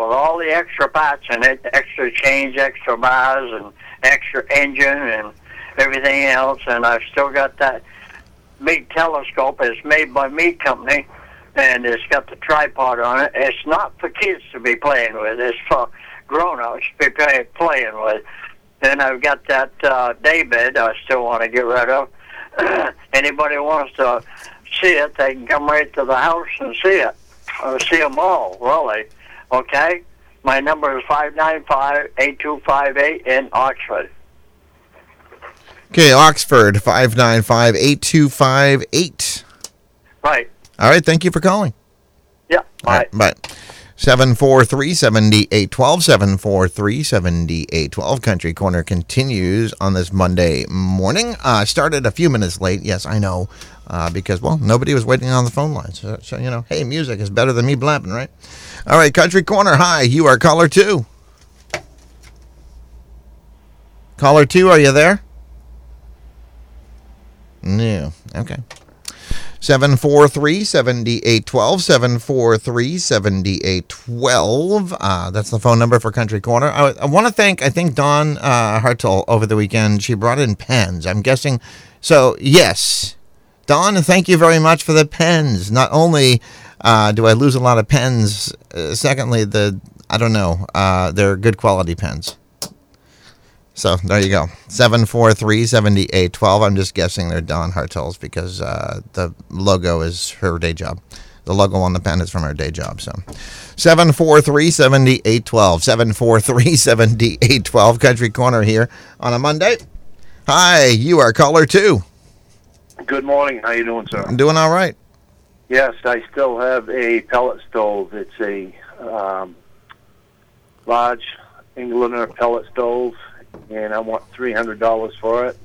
With all the extra parts in it, extra change, extra bars, and extra engine, and everything else, and I've still got that big telescope. It's made by Meade Company, and it's got the tripod on it. It's not for kids to be playing with. It's for grown-ups to be play, playing with. Then I've got that uh, daybed I still want to get rid of. Anybody wants to see it, they can come right to the house and see it. Or see them all, really. Okay? My number is 595-8258 in Oxford. Okay, Oxford, 595 8258. Right. All right, thank you for calling. Yeah. All right, bye. 743 7812. 743 7812. Country Corner continues on this Monday morning. Uh, started a few minutes late. Yes, I know. Uh, because, well, nobody was waiting on the phone lines. So, so, you know, hey, music is better than me blabbing, right? All right, Country Corner. Hi, you are caller two. Caller two, are you there? No. Okay. 743 7812. 743 7812. Uh, that's the phone number for Country Corner. I, I want to thank, I think, Dawn uh, Hartel over the weekend. She brought in pens. I'm guessing. So, yes. Dawn, thank you very much for the pens. Not only uh, do I lose a lot of pens, uh, secondly, the I don't know, uh, they're good quality pens. So there you go. 743 7812. I'm just guessing they're Dawn Hartels because uh, the logo is her day job. The logo on the pen is from her day job. So 743 7812. 743 7812. Country Corner here on a Monday. Hi, you are caller two. Good morning. How you doing, sir? I'm doing all right. Yes, I still have a pellet stove. It's a um, large Englander pellet stove, and I want three hundred dollars for it.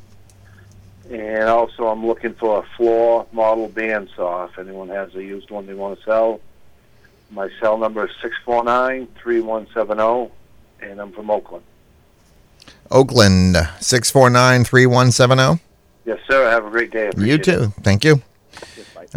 And also, I'm looking for a floor model bandsaw. If anyone has a used one they want to sell, my cell number is six four nine three one seven zero, and I'm from Oakland. Oakland, 649 3170. Yes, sir. Have a great day. You too. it. Thank you.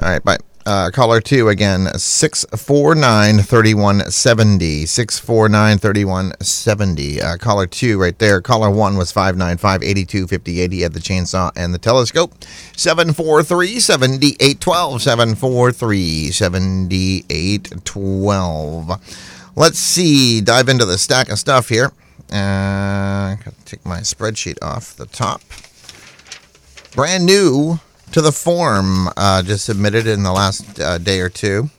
All right, bye. Uh, caller two again, 649 3170. 649 3170. Uh, caller two right there. Caller one was 595 8258. He had the chainsaw and the telescope. 743 7812. 743 7812. Let's see. Dive into the stack of stuff here. Uh, take my spreadsheet off the top brand new to the form, uh, just submitted in the last uh, day or two.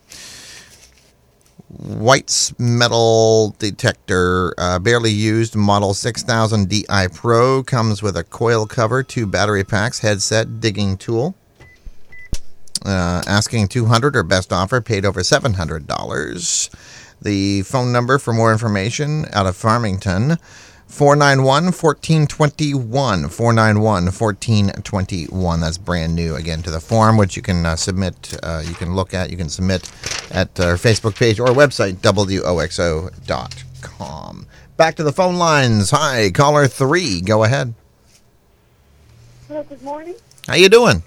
White's metal detector, uh, barely used model 6000 DI Pro, comes with a coil cover, two battery packs, headset, digging tool. Uh, asking 200 or best offer, paid over $700. The phone number for more information out of Farmington 491 1421. 491 1421. That's brand new again to the form, which you can uh, submit, uh, you can look at, you can submit at our Facebook page or website, woxo.com. Back to the phone lines. Hi, caller three. Go ahead. Hello, good morning. How you doing?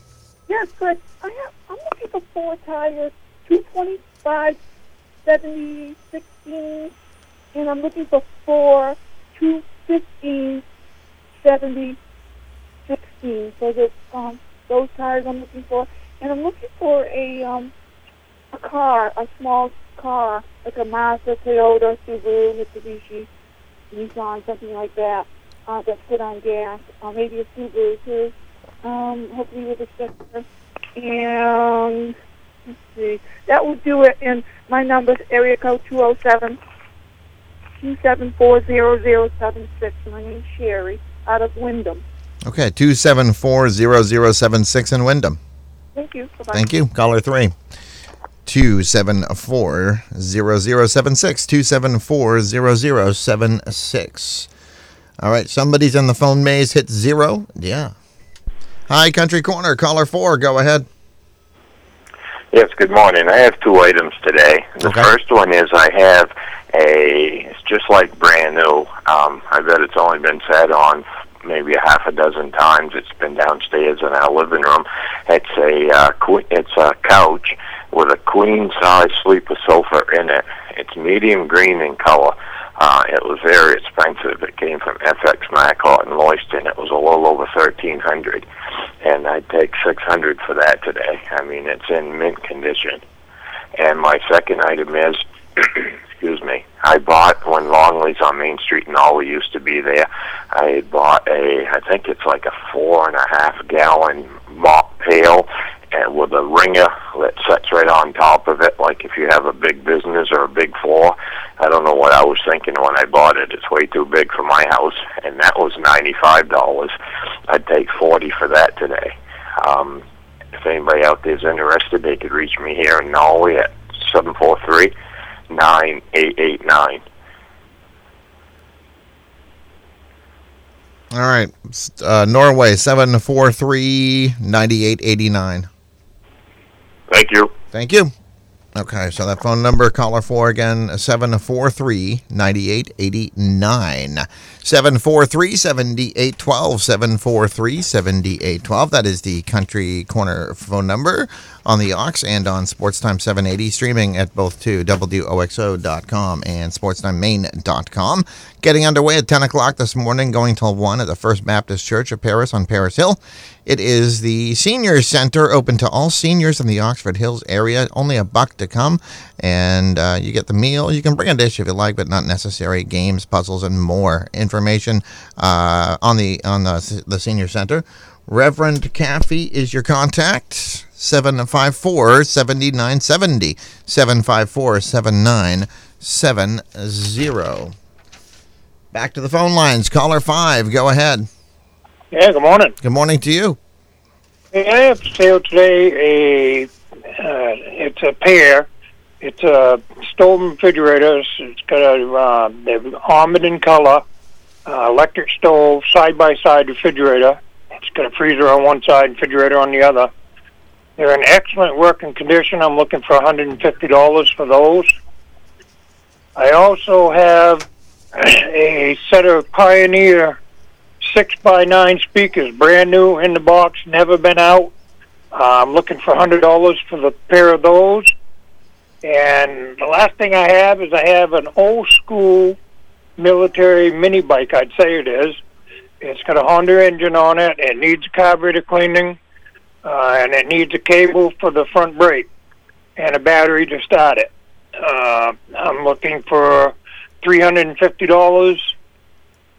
Yes, good. I have, I'm looking for four tires, 225, 70, 16, and I'm looking for four, 215, 70, 16. So that, um, those tires I'm looking for. And I'm looking for a, um, a car, a small car, like a Mazda, Toyota, Subaru, Mitsubishi, Nissan, something like that, uh, that's good on gas. Uh, maybe a Subaru too. Um, hopefully with a sticker. And let's see, that would do it. And my number's area code two zero seven two seven four zero zero seven six. My name's Sherry out of Wyndham. Okay, 2740076 in Wyndham. Thank you. Bye-bye. Thank you. Caller three. 274 0076. 274 0076. All right, somebody's in the phone maze. Hit zero. Yeah. Hi, Country Corner. Caller four. Go ahead. Yes, good morning. I have two items today. The Okay. first one is I have a, it's just like brand new. Um, I bet it's only been sat on maybe a half a dozen times. It's been downstairs in our living room. It's a, uh, it's a couch with a queen size sleeper sofa in it. It's medium green in color. Uh, it was very expensive. It came from FX Marcotte and Lewiston. It was a little over thirteen hundred, and I'd take six hundred for that today. I mean, it's in mint condition. And my second item is, excuse me, I bought when Longley's on Main Street and Always used to be there. I bought a, I think it's like a four and a half gallon mop pail, and with a ringer that sits right on top of it, like if you have a big business or a big floor. I don't know what I was thinking when I bought it. It's way too big for my house, and that was ninety-five dollars. I'd take forty for that today. Um, if anybody out there is interested, they could reach me here in Norway at seven four three nine eight eight nine. All right. Uh, Norway, 743 9889. Thank you. Thank you. Okay, so that phone number, caller four again, 743 9889. 743 7812. 743 7812. That is the Country Corner phone number on the Ox and on Sportstime 780, streaming at both to WOXO.com and SportsTimeMaine.com. Getting underway at 10 o'clock this morning, going till 1 at the First Baptist Church of Paris on Paris Hill. It is the senior center open to all seniors in the Oxford Hills area. Only a buck to come, and uh, you get the meal. You can bring a dish if you like, but not necessary. Games, puzzles, and more information uh, on the on the the senior center. Reverend Caffey is your contact. 754 7970. 754 7970. Back to the phone lines. Caller 5, go ahead. Yeah, good morning. Good morning to you. Hey, I have for sale today a, uh, it's a pair. It's a stove and refrigerator. It's- got a, uh, they're almond in color, uh, electric stove, side-by-side refrigerator. It's got a freezer on one side, refrigerator on the other. They're in excellent working condition. I'm looking for $150 for those. I also have a set of Pioneer six by nine speakers, brand new in the box, never been out. Uh, I'm looking for hundred dollars for the pair of those. And the last thing I have is I have an old school military mini bike. I'd say it is. It's got a Honda engine on it. It needs carburetor cleaning, uh, and it needs a cable for the front brake and a battery to start it. Uh, I'm looking for three hundred and fifty dollars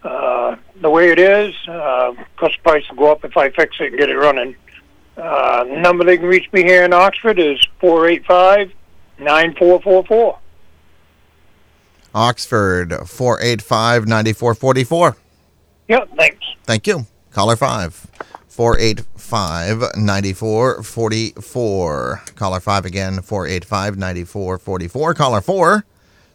uh, the way it is. Uh, cost price will go up if I fix it and get it running. Uh, the number they can reach me here in Oxford is four eight five nine four four four. Oxford 485 9444. Yep, thanks. Thank you. Caller 5 485 9444. Caller 5 again 485 9444. Caller 4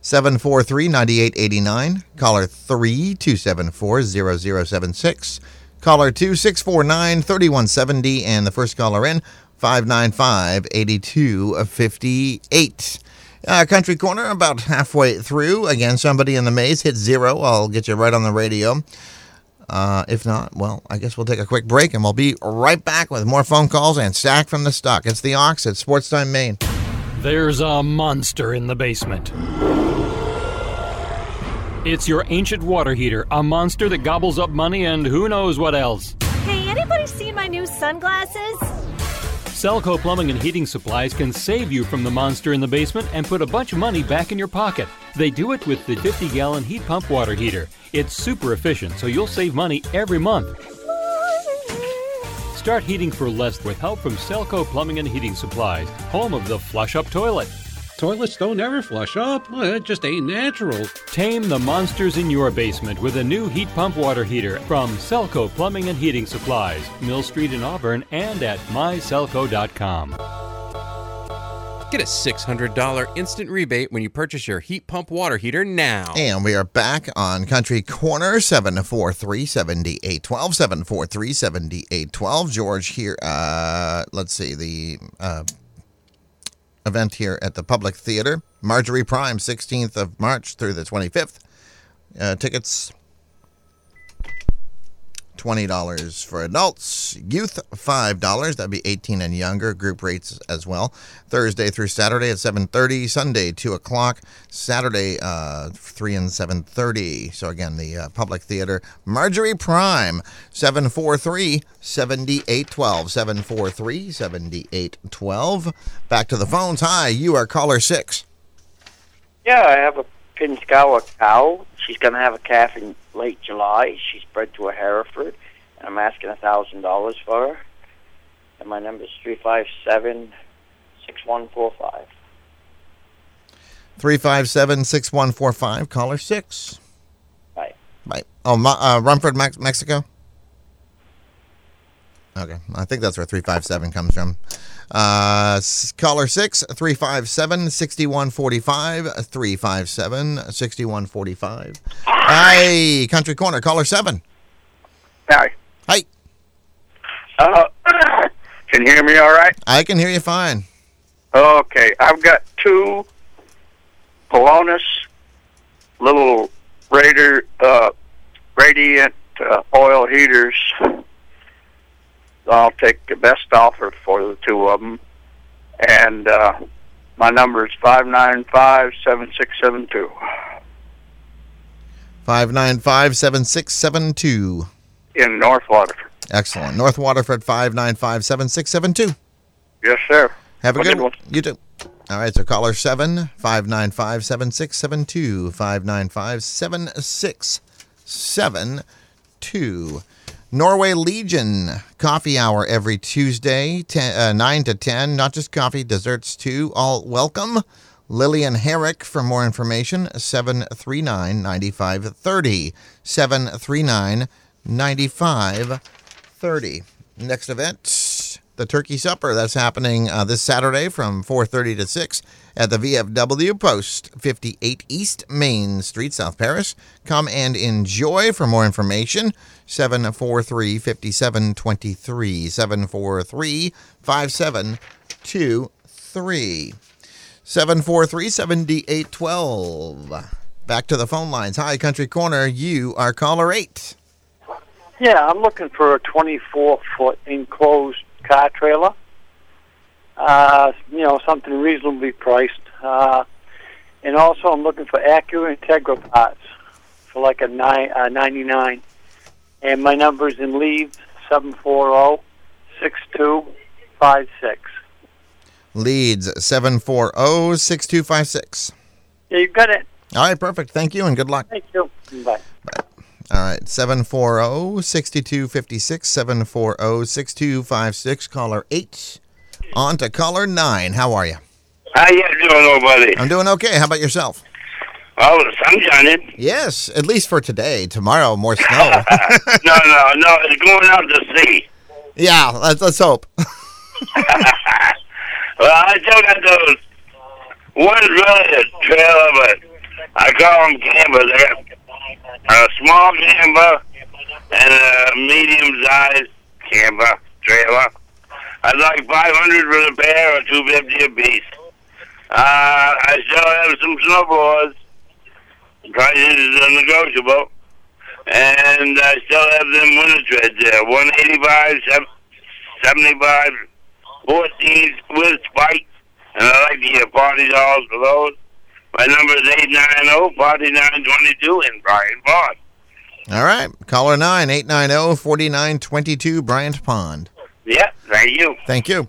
743 9889. Caller 3 274 0076. Caller 2 649 3170. And the first caller in 595 8258. Uh, Country Corner, about halfway through. Again, somebody in the maze hit zero. I'll get you right on the radio. Uh, if not, well, I guess we'll take a quick break and we'll be right back with more phone calls and Stack from the Stock. It's the Ox at Sports Time Maine. There's a monster in the basement. It's your ancient water heater, a monster that gobbles up money and who knows what else. Hey, anybody seen my new sunglasses? Selco Plumbing and Heating Supplies can save you from the monster in the basement and put a bunch of money back in your pocket. They do it with the 50 gallon heat pump water heater. It's super efficient, so you'll save money every month. Start heating for less with help from Selco Plumbing and Heating Supplies, home of the flush up toilet. Toilets don't ever flush up. It just ain't natural. Tame the monsters in your basement with a new heat pump water heater from Selco Plumbing and Heating Supplies, Mill Street in Auburn, and at myselco.com. Get a $600 instant rebate when you purchase your heat pump water heater now. And we are back on Country Corner, 743 7812. 743 7812. George here. Uh, let's see, the uh, event here at the Public Theater. Marjorie Prime, 16th of March through the 25th. Uh, tickets $20 for adults. Youth, $5. That'd be 18 and younger. Group rates as well. Thursday through Saturday at 7.30. Sunday, 2 o'clock. Saturday, uh, 3 and 7.30. So again, the uh, Public Theater. Marjorie Prime, 743-7812. 743-7812. Back to the phones. Hi, you are caller 6. Yeah, I have a Pinzgauer cow. She's going to have a calf in late July. She's bred to a Hereford, and I'm asking a thousand dollars for her. And my number is three five seven six one four five. 357-6145. Caller 6. Bye. Bye. Oh, uh, Rumford, Mex- Mexico? Okay. I think that's where 357 comes from. Uh, caller 6, 357 6145. 357 6145. Hi, Country Corner. Caller 7. Hi. Hi. Uh, can you hear me all right? I can hear you fine. Okay, I've got two Pelonis little radiator, uh, radiant uh, oil heaters. I'll take the best offer for the two of them. And uh, my number is five nine five seven six seven two. 595 7672. In North Waterford. Excellent. North Waterford, 595 7672. Yes, sir. Have a good one. You too. All right, so caller 7 595 7672 595 7672. Norway Legion coffee hour every Tuesday, 10, uh, 9 to 10. Not just coffee, desserts too. All welcome. Lillian Herrick for more information, 739 9530. 739 9530. Next event, the Turkey Supper. That's happening uh, this Saturday from 4:30 to 6 at the VFW Post 58 East Main Street, South Paris. Come and enjoy. For more information, 743 5723. 743 5723. 743 7812. Back to the phone lines. Hi, Country Corner. You are caller 8. Yeah, I'm looking for a 24 foot enclosed car trailer. Uh, you know, something reasonably priced. Uh, and also, I'm looking for Acura Integra parts for like a nine, uh, 99. And my number is in Leeds, 740 6256. Leeds 740 6256. Yeah, you got it. All right, perfect. Thank you and good luck. Thank you. Bye. All right, oh, 740 6256. 740 6256. Caller 8. On to caller 9. How are you? How you doing, old buddy? I'm doing okay. How about yourself? Oh, the sun's shining. Yes, at least for today. Tomorrow, more snow. no, no, no. It's going out to sea. yeah, let's, let's hope. Well, I still got those. One's really a trailer, but I call them campers. I got a small camper and a medium-sized camper trailer. I'd like 500 for the pair or 250 a piece. Uh, I still have some snowboards. Prices are negotiable. And I still have them winter treads there. 185, 75, 14 with spikes. And I like to get party dolls for those. My number is 890 4922 in Bryant Pond. All right, caller 9 890 4922 Bryant Pond. Yeah, thank you. Thank you.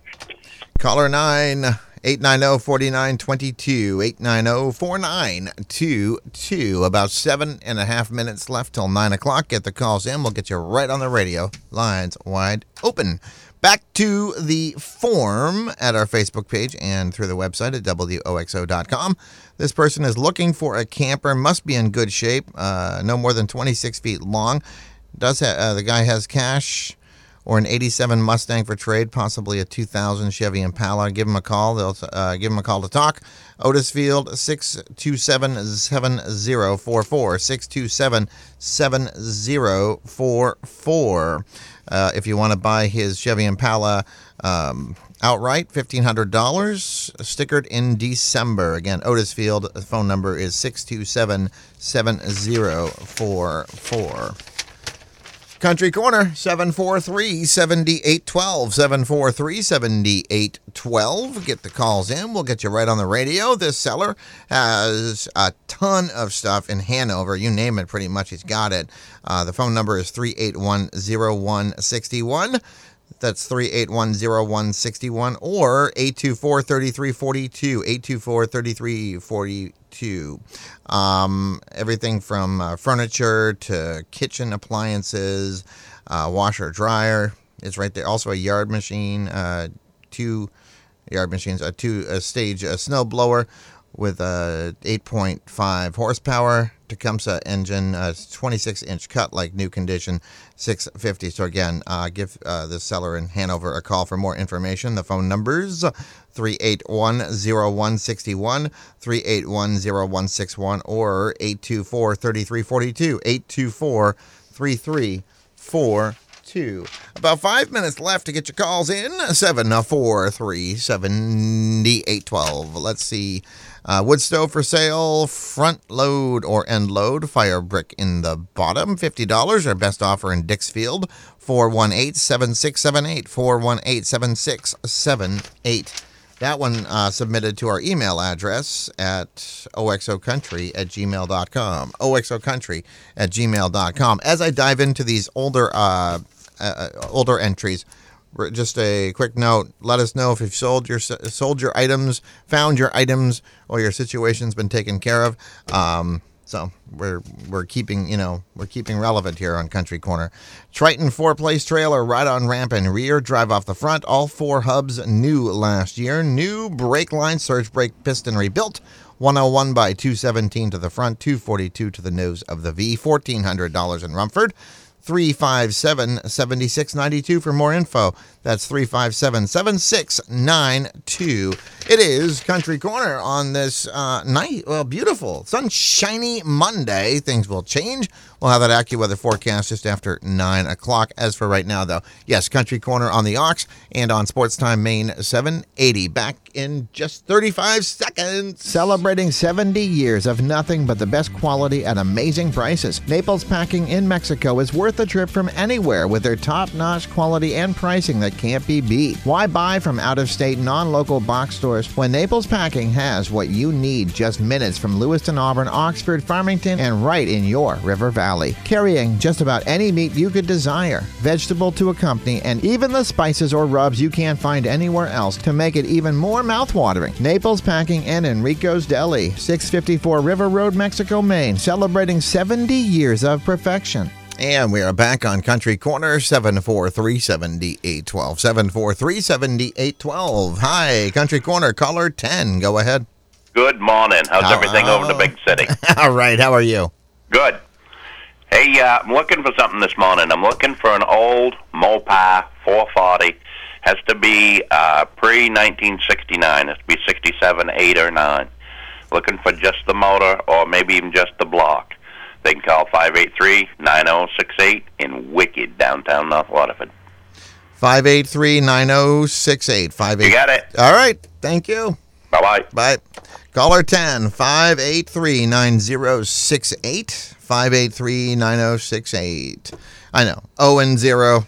Caller 9 890 4922 890 4922. About seven and a half minutes left till 9 o'clock. Get the calls in. We'll get you right on the radio. Lines wide open. Back to the form at our Facebook page and through the website at WOXO.com. This person is looking for a camper, must be in good shape, uh, no more than 26 feet long. Does ha- uh, the guy has cash or an 87 Mustang for trade, possibly a 2000 Chevy Impala, give him a call. They'll uh, give him a call to talk. Otis Field, 627 7044. 627 7044. Uh, if you want to buy his Chevy Impala um, outright, $1,500, stickered in December. Again, Otis Field, phone number is 627 7044. Country Corner, 743 7812. 743 7812. Get the calls in. We'll get you right on the radio. This seller has a ton of stuff in Hanover. You name it, pretty much, he's got it. Uh, the phone number is 381 0161. That's 3810161 or 824 3342. 824 3342. Um, everything from uh, furniture to kitchen appliances, uh, washer, dryer. It's right there. Also, a yard machine, uh, two yard machines, a two a stage a snow blower with a 8.5 horsepower Tecumseh engine, uh, 26 inch cut like new condition, 650. So again, uh, give uh, the seller in Hanover a call for more information. The phone numbers 381 0161, 381 0161, or 824 3342, 824 3342. About five minutes left to get your calls in. 743 7812. Let's see. Uh, wood stove for sale, front load or end load, fire brick in the bottom, $50. Our best offer in Dixfield, 418 7678. 418 7678. That one uh, submitted to our email address at oxocountry at gmail.com. oxocountry at gmail.com. As I dive into these older uh, uh, older entries, just a quick note: let us know if you've sold your sold your items, found your items, or your situation's been taken care of. Um, so we're we're keeping you know we're keeping relevant here on Country Corner. Triton four place trailer, right on ramp and rear, drive off the front. All four hubs new last year. New brake line, surge brake piston rebuilt. 101 by 217 to the front, 242 to the nose of the V. $1,400 in Rumford. 357 7692 for more info. That's 357 7692. It is Country Corner on this uh, night, well, beautiful, sunshiny Monday. Things will change. We'll have that AccuWeather forecast just after 9 o'clock. As for right now, though, yes, Country Corner on the Ox and on Sports Time Maine 780. Back in just 35 seconds. Celebrating 70 years of nothing but the best quality at amazing prices. Naples Packing in Mexico is worth a trip from anywhere with their top notch quality and pricing that can't be beat. Why buy from out of state, non local box stores when Naples Packing has what you need just minutes from Lewiston, Auburn, Oxford, Farmington, and right in your River Valley? Carrying just about any meat you could desire, vegetable to accompany, and even the spices or rubs you can't find anywhere else to make it even more mouthwatering. Naples Packing and Enrico's Deli, 654 River Road, Mexico, Maine, celebrating 70 years of perfection. And we are back on Country Corner 743 7812. 743 7812. Hi, Country Corner, caller 10. Go ahead. Good morning. How's How- everything over in the big city? All right, how are you? Good. Hey, uh, I'm looking for something this morning. I'm looking for an old Mopar 440. Has to be uh, pre 1969. Has to be 67, 8, or 9. Looking for just the motor or maybe even just the block. They can call 583 9068 in wicked downtown North Waterford. 583 9068. You got it. All right, thank you. Bye bye. Bye. Caller 10 583 9068. 583 9068. I know. 0 and 0.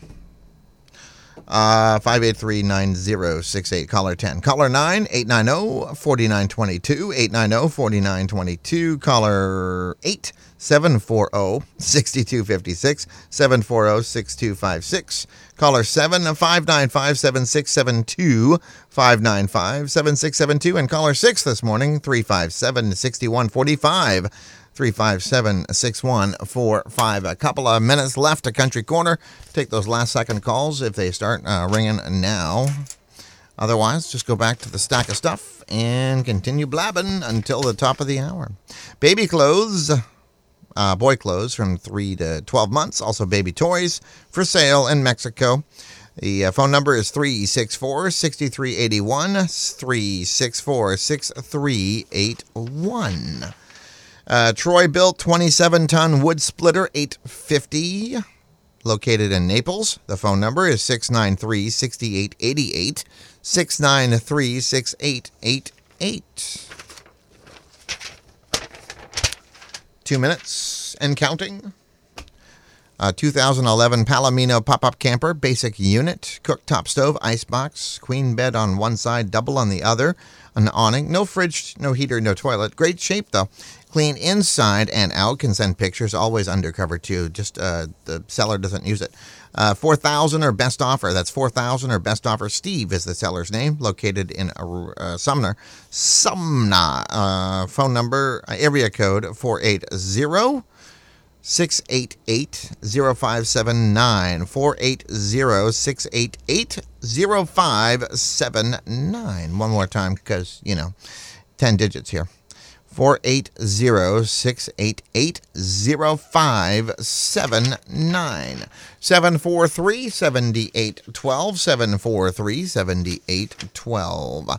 Uh, 583 9068. Caller 10. Caller 9 890 4922. 890 4922. Caller 8 740 6256. 740 6256. Caller 7 595 7672. 595 7672. And caller 6 this morning 357 6145. 357 6145. A couple of minutes left to Country Corner. Take those last second calls if they start uh, ringing now. Otherwise, just go back to the stack of stuff and continue blabbing until the top of the hour. Baby clothes. uh, boy clothes from 3 to 12 months, also baby toys for sale in Mexico. The uh, phone number is 364 6381. 364 6381. Uh, Troy-Bilt 27 ton wood splitter 850 located in Naples. The phone number is 693 6888. 693 6888. Two minutes and counting. A 2011 Palomino pop up camper, basic unit, cooktop stove, icebox, queen bed on one side, double on the other, an awning, no fridge, no heater, no toilet. Great shape though. Clean inside and out. Can send pictures. Always undercover too. Just uh, the seller doesn't use it. Uh, 4000 or best offer. That's 4000 or best offer. Steve is the seller's name, located in uh, Sumner. Sumner. Uh, phone number, uh, area code 480 688 0579. 480 688 0579. One more time because, you know, 10 digits here. 480 688 0579. 743 7812. 743 7812.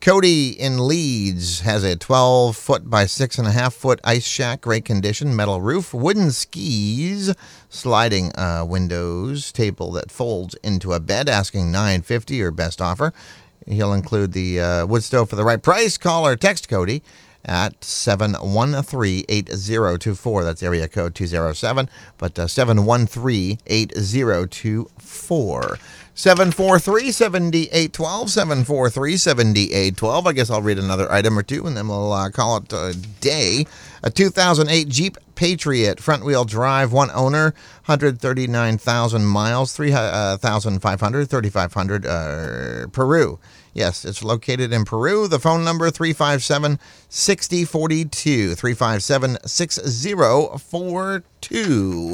Cody in Leeds has a 12 foot by 6.5 foot ice shack, great condition, metal roof, wooden skis, sliding uh, windows, table that folds into a bed, asking 950 or best offer. He'll include the uh, wood stove for the right price. Call or text Cody at 713-8024. That's area code 207, but uh, 713-8024. 743-7812, 743-7812. I guess I'll read another item or two, and then we'll uh, call it a day. A 2008 Jeep Patriot front-wheel drive, one owner, 139,000 miles, 3,500, 3,500, uh, Peru. Yes, it's located in Peru. The phone number 357 6042. 357 6042.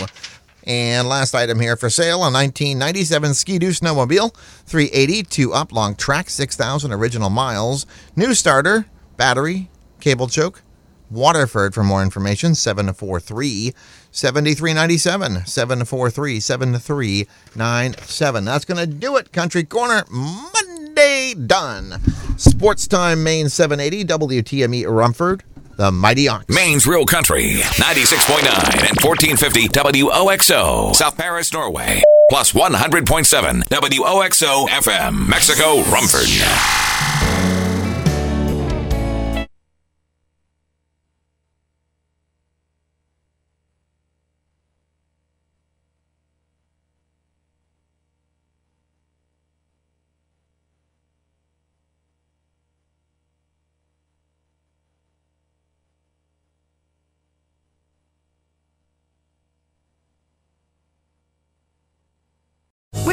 And last item here for sale a 1997 Ski-Doo snowmobile, 380 two up long track, 6,000 original miles. New starter, battery, cable choke. Waterford for more information 743 7397 743 7397. That's going to do it. Country Corner Monday done. Sports Time Maine 780 WTME Rumford. The Mighty Ox. Maine's Real Country, 96.9 and 1450 WOXO, South Paris, Norway. Plus 100.7 WOXO FM, Mexico, Rumford.